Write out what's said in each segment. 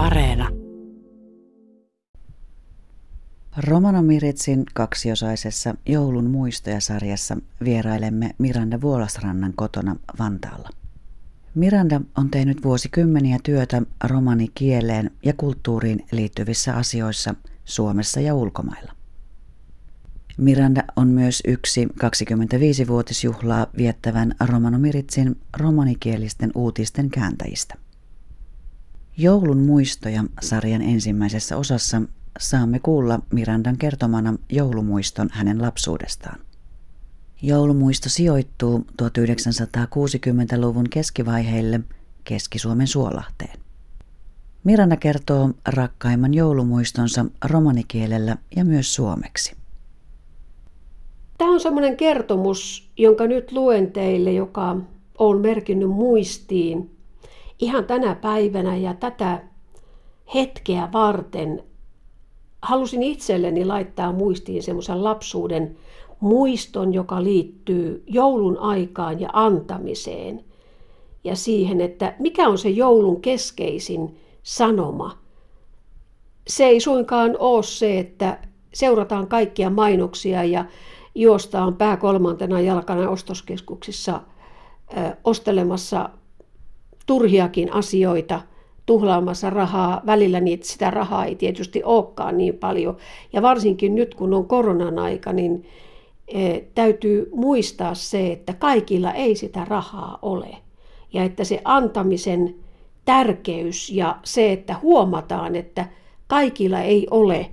Areena. Romano Miritsin kaksiosaisessa Joulun muistoja-sarjassa vierailemme Miranda Vuolasrannan kotona Vantaalla. Miranda on tehnyt vuosikymmeniä työtä romanikieleen ja kulttuuriin liittyvissä asioissa Suomessa ja ulkomailla. Miranda on myös yksi 25-vuotisjuhlaa viettävän Romano Miritsin romanikielisten uutisten kääntäjistä. Joulun muistoja sarjan ensimmäisessä osassa saamme kuulla Mirandan kertomana joulumuiston hänen lapsuudestaan. Joulumuisto sijoittuu 1960-luvun keskivaiheille Keski-Suomen Suolahteen. Miranda kertoo rakkaimman joulumuistonsa romanikielellä ja myös suomeksi. Tämä on semmoinen kertomus, jonka nyt luen teille, joka on merkinnyt muistiin ihan tänä päivänä ja tätä hetkeä varten halusin itselleni laittaa muistiin semmoisen lapsuuden muiston, joka liittyy joulun aikaan ja antamiseen ja siihen, että mikä on se joulun keskeisin sanoma. Se ei suinkaan ole se, että seurataan kaikkia mainoksia ja juostaan pää kolmantena jalkana ostoskeskuksissa ö, ostelemassa turhiakin asioita, tuhlaamassa rahaa. Välillä niitä sitä rahaa ei tietysti olekaan niin paljon. Ja varsinkin nyt, kun on koronan aika, niin e, täytyy muistaa se, että kaikilla ei sitä rahaa ole. Ja että se antamisen tärkeys ja se, että huomataan, että kaikilla ei ole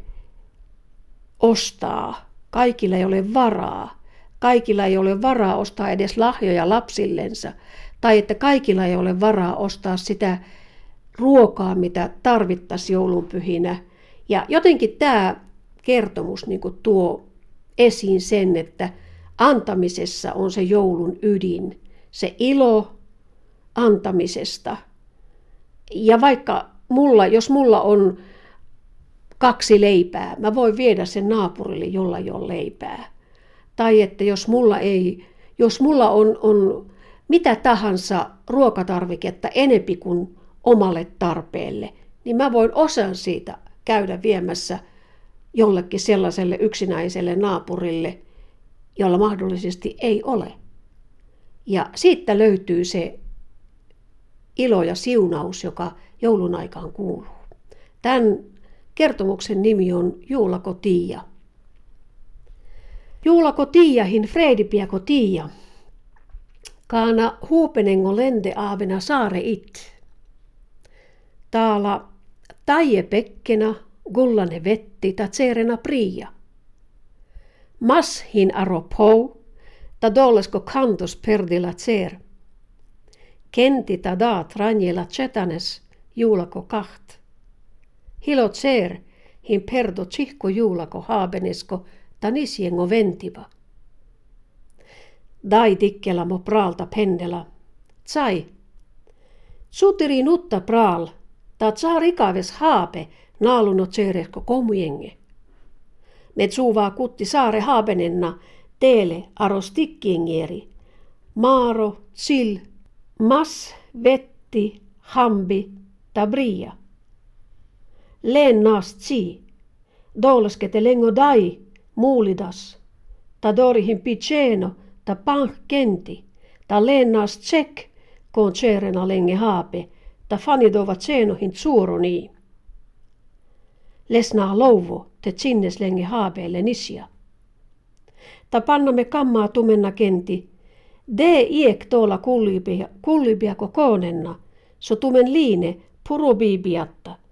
ostaa Kaikilla ei ole varaa. Kaikilla ei ole varaa ostaa edes lahjoja lapsillensa. Tai että kaikilla ei ole varaa ostaa sitä ruokaa, mitä tarvittaisiin joulunpyhinä. Ja jotenkin tämä kertomus niin tuo esiin sen, että antamisessa on se joulun ydin, se ilo antamisesta. Ja vaikka mulla, jos mulla on kaksi leipää. Mä voin viedä sen naapurille, jolla ei ole leipää. Tai että jos mulla, ei, jos mulla on, on mitä tahansa ruokatarviketta enempi kuin omalle tarpeelle, niin mä voin osan siitä käydä viemässä jollekin sellaiselle yksinäiselle naapurille, jolla mahdollisesti ei ole. Ja siitä löytyy se ilo ja siunaus, joka joulun aikaan kuuluu. Tämän Kertomuksen nimi on Juulako Tiia. Juulako Tiiahin Freidipiako Tiia. Kaana huupenengo lende aavena saare it. Taala taie pekkena gullane vetti ta tserena priia. Mashin aro pou, ta dollesko kantos perdila tser. Kenti ta daat ranjela tsetanes juulako kaht. Hilo tser, hin perdo tsihko juulako haabenesko tanisiengo ventiba. Dai tikkela mo praalta pendela. Tsai. Sutiri nutta praal, ta tsaa rikaves haape naaluno tseresko komujenge. Me tsuvaa kutti saare haabenenna teele aros tikkiengieri. Maaro, sil, mas, vetti, hambi, tabria lennas tsi, dolske lengo dai, muulidas, ta dorihin piceno, ta pank kenti, ta lennas tsek, kon tserena lenge haape, ta fanidova tsenohin tsuuroni. Lesnaa louvo, te tsinnes lenge haapeelle nisia. Ta pannamme kammaa tumenna kenti, de iek tuolla kullibia, kullibia kokonenna, so tumen liine purobibiatta –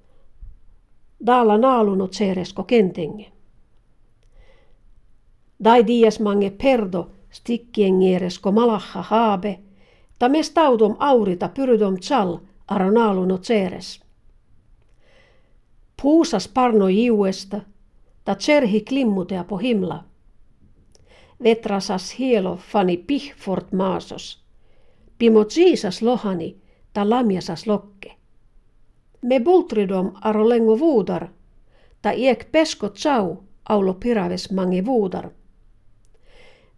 Dalla naalunut seresko kentenge. Dai dies mange perdo stikkienieresko malaha haabe, ta mestaudom aurita pyridom tsal aro naalunut seres. Puusas parno jiuesta, ta tserhi klimmutea po himla. Vetrasas hielo fani pihfort maasos. Pimo jiisas lohani, ta lamjasas lokke. Me bultridom aro lengo vuudar, ta iek pesko tsau aulo piraves mange vuudar.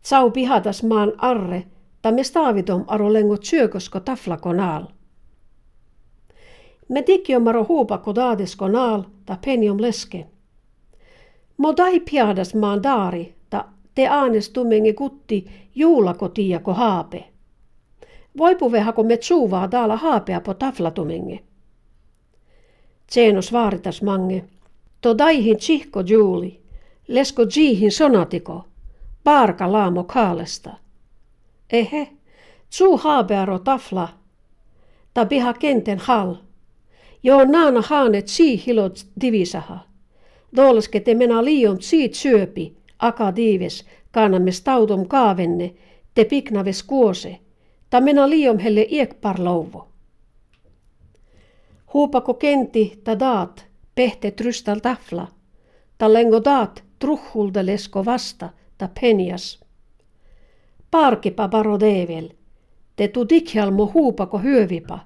Tsau pihatas maan arre, ta me staavitom aro lengo tsyökosko taflakonaal. Me tikiomaro huupako daadisko naal ta peniom leske. Mo dai piadas maan daari ta te aanestumengi kutti juulako tiiako haape. Voipuvehako me tsuvaa daala haapea po taflatumenge. Tseenos vaaritas mange. To daihin tsihko juuli. Lesko jiihin sonatiko. Parka laamo kaalesta. Ehe, tsuu haapearo tafla. Ta piha kenten hal. Joo naana haane tsii hilot divisaha. Doolaske te mena liion tsiit syöpi, aka diives, kaanamme stautom kaavenne, te piknaves kuose, ta mena liiom helle iekpar louvo. Huupako kenti ta daat, pehte trystal tafla, ta lengo daat truhulda lesko vasta, ta penias. Parkipa baro devel, te tu dikjalmo huupako hyövipa,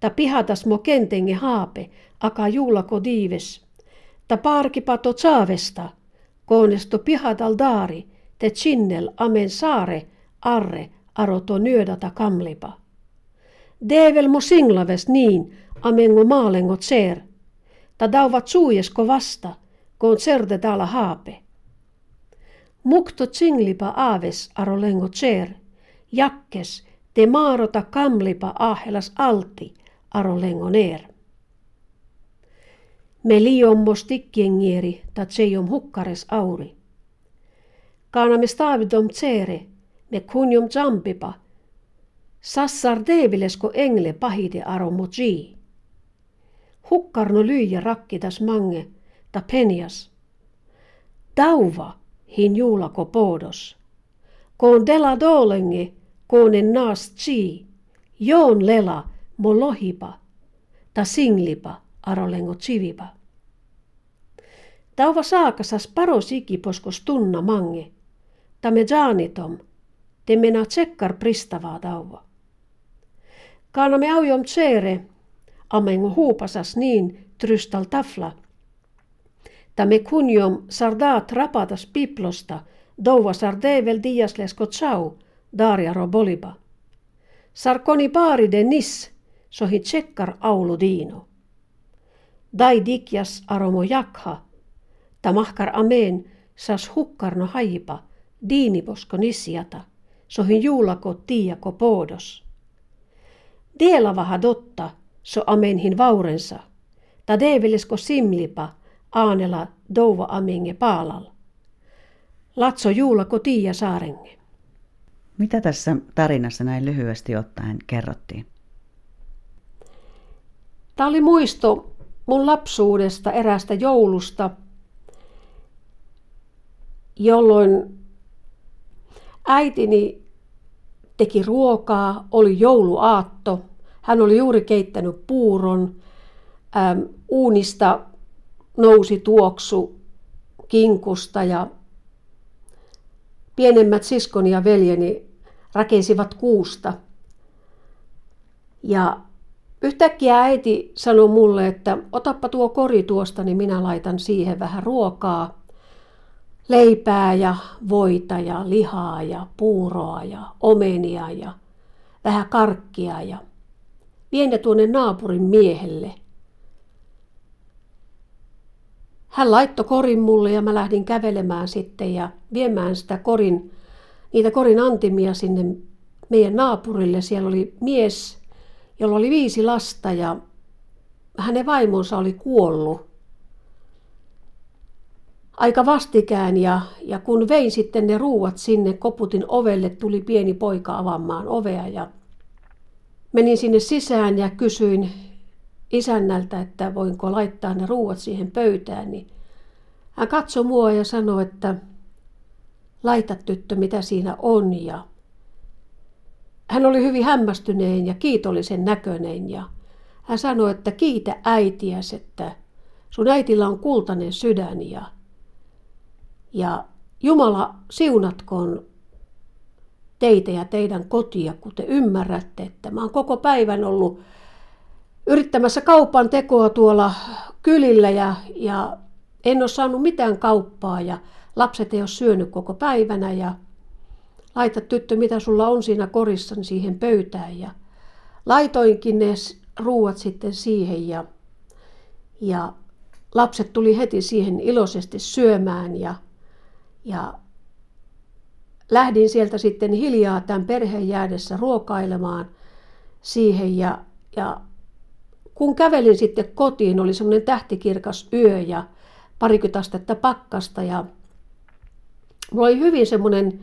ta pihatas mo kentenge haape, aka juulako diives. Ta parkipa to saavesta, koonesto pihatal daari, te chinnel amen saare, arre, aroto nyödata kamlipa. Devel mo singlaves niin, amengo maalengo tser. Ta dauvat suujesko vasta, koon serde täällä haape. Mukto tsinglipa aaves arolengo tser. Jakkes, te maarota kamlipa ahelas alti, arolengo neer. Me liommos tikkiengieri, ta tsejom hukkares auri. Kaanamme stavidom tsere, me kunjom jampipa, sassar devilesko engle pahide aromo ji. Hukkarno lyijä rakkitas mange, ta penias. Tauva, hin juulako poodos. Koon dela dolenge, koonen naas chi, joon lela, mo lohipa, ta singlipa, arolengo chivipa. Tauva saakasas paro sikiposkos tunna mange, ta me jaanitom, te mena tsekkar pristavaa tauva. Kaana me aujom tsere, amengo huupasas niin trystal tafla. Ta me kunjom sardaat rapatas piplosta, douva sardevel diaslesko tsau, daria roboliba. Sarkoni paaride nis, sohi tsekkar aulu diino. Dai dikjas aromo jakha, ta mahkar ameen sas hukkarno haipa, diiniposko nisjata, sohin juulako tiiako poodos. Deelavaha dotta, so amenhin vaurensa, ta deevelisko simlipa, aanela douva amenge paalal. Latso juulako tiia saarenge. Mitä tässä tarinassa näin lyhyesti ottaen kerrottiin? Tämä oli muisto mun lapsuudesta eräästä joulusta, jolloin äitini teki ruokaa, oli jouluaatto. Hän oli juuri keittänyt puuron, äm, uunista nousi tuoksu kinkusta ja pienemmät siskoni ja veljeni rakensivat kuusta. Ja yhtäkkiä äiti sanoi mulle, että otappa tuo kori tuosta, niin minä laitan siihen vähän ruokaa. Leipää ja voita ja lihaa ja puuroa ja omenia ja vähän karkkia ja vien ne tuonne naapurin miehelle. Hän laittoi korin mulle ja mä lähdin kävelemään sitten ja viemään sitä korin, niitä korin antimia sinne meidän naapurille. Siellä oli mies, jolla oli viisi lasta ja hänen vaimonsa oli kuollut aika vastikään ja, ja kun vein sitten ne ruuat sinne, koputin ovelle, tuli pieni poika avaamaan ovea ja menin sinne sisään ja kysyin isännältä, että voinko laittaa ne ruuat siihen pöytään, niin hän katsoi mua ja sanoi, että laita tyttö, mitä siinä on. Ja hän oli hyvin hämmästyneen ja kiitollisen näköinen ja hän sanoi, että kiitä äitiäs, että sun äitillä on kultainen sydän ja ja Jumala siunatkoon teitä ja teidän kotia, kun te ymmärrätte, että mä oon koko päivän ollut yrittämässä kaupan tekoa tuolla kylillä ja, ja en ole saanut mitään kauppaa ja lapset ei ole syönyt koko päivänä ja laita tyttö, mitä sulla on siinä korissa siihen pöytään ja laitoinkin ne ruuat sitten siihen ja, ja lapset tuli heti siihen iloisesti syömään ja, ja lähdin sieltä sitten hiljaa tämän perheen jäädessä ruokailemaan siihen ja, ja kun kävelin sitten kotiin, oli semmoinen tähtikirkas yö ja parikymmentä astetta pakkasta ja mulla oli hyvin semmoinen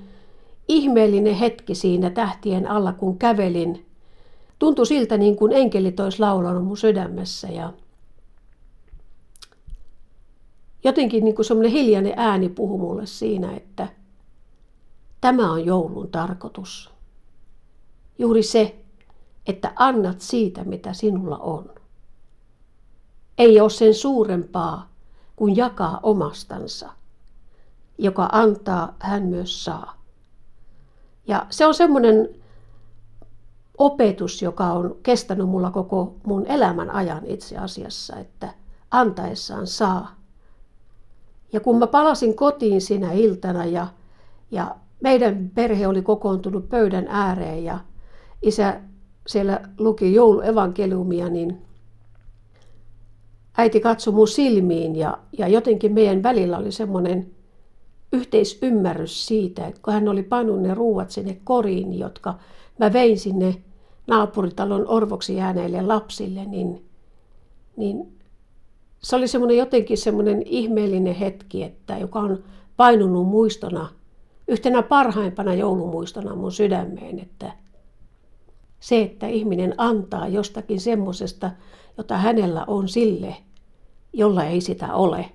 ihmeellinen hetki siinä tähtien alla, kun kävelin. Tuntui siltä niin kuin enkelit olisi laulanut mun sydämessä ja jotenkin niin kuin semmoinen hiljainen ääni puhui mulle siinä, että tämä on joulun tarkoitus. Juuri se, että annat siitä, mitä sinulla on. Ei ole sen suurempaa kuin jakaa omastansa. Joka antaa, hän myös saa. Ja se on semmoinen opetus, joka on kestänyt mulla koko mun elämän ajan itse asiassa, että antaessaan saa. Ja kun mä palasin kotiin sinä iltana ja, ja meidän perhe oli kokoontunut pöydän ääreen ja isä siellä luki jouluevankeliumia, niin äiti katsoi mun silmiin ja, ja jotenkin meidän välillä oli semmoinen yhteisymmärrys siitä, että kun hän oli pannut ne ruuat sinne koriin, jotka mä vein sinne naapuritalon orvoksi jääneille lapsille, niin, niin se oli semmoinen jotenkin semmoinen ihmeellinen hetki, että joka on painunut muistona, yhtenä parhaimpana joulumuistona mun sydämeen, että se, että ihminen antaa jostakin semmoisesta, jota hänellä on sille, jolla ei sitä ole.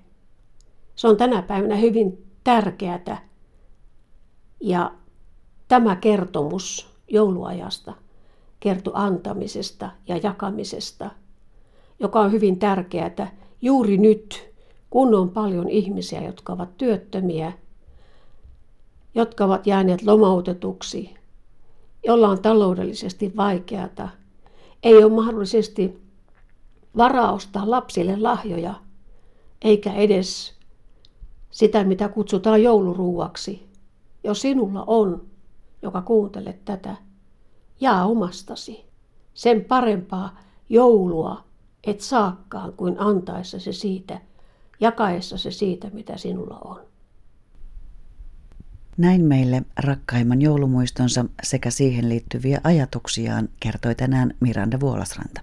Se on tänä päivänä hyvin tärkeätä. Ja tämä kertomus jouluajasta kertoi antamisesta ja jakamisesta, joka on hyvin tärkeää juuri nyt, kun on paljon ihmisiä, jotka ovat työttömiä, jotka ovat jääneet lomautetuksi, jolla on taloudellisesti vaikeata, ei ole mahdollisesti varaa ostaa lapsille lahjoja, eikä edes sitä, mitä kutsutaan jouluruuaksi. Jos sinulla on, joka kuuntelet tätä, jaa omastasi. Sen parempaa joulua et saakkaan kuin antaessa se siitä, jakaessa se siitä, mitä sinulla on. Näin meille rakkaimman joulumuistonsa sekä siihen liittyviä ajatuksiaan kertoi tänään Miranda Vuolasranta.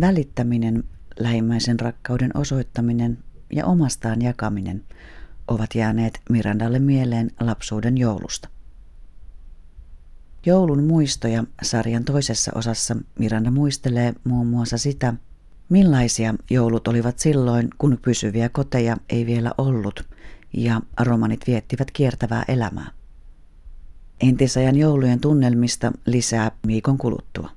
Välittäminen, lähimmäisen rakkauden osoittaminen ja omastaan jakaminen ovat jääneet Mirandalle mieleen lapsuuden joulusta. Joulun muistoja sarjan toisessa osassa Miranda muistelee muun muassa sitä, millaisia joulut olivat silloin, kun pysyviä koteja ei vielä ollut ja romanit viettivät kiertävää elämää. Entisajan joulujen tunnelmista lisää viikon kuluttua.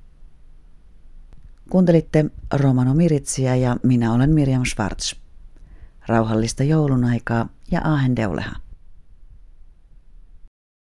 Kuuntelitte Romano Miritsiä ja minä olen Miriam Schwartz. Rauhallista joulun aikaa ja Ahen Deuleha.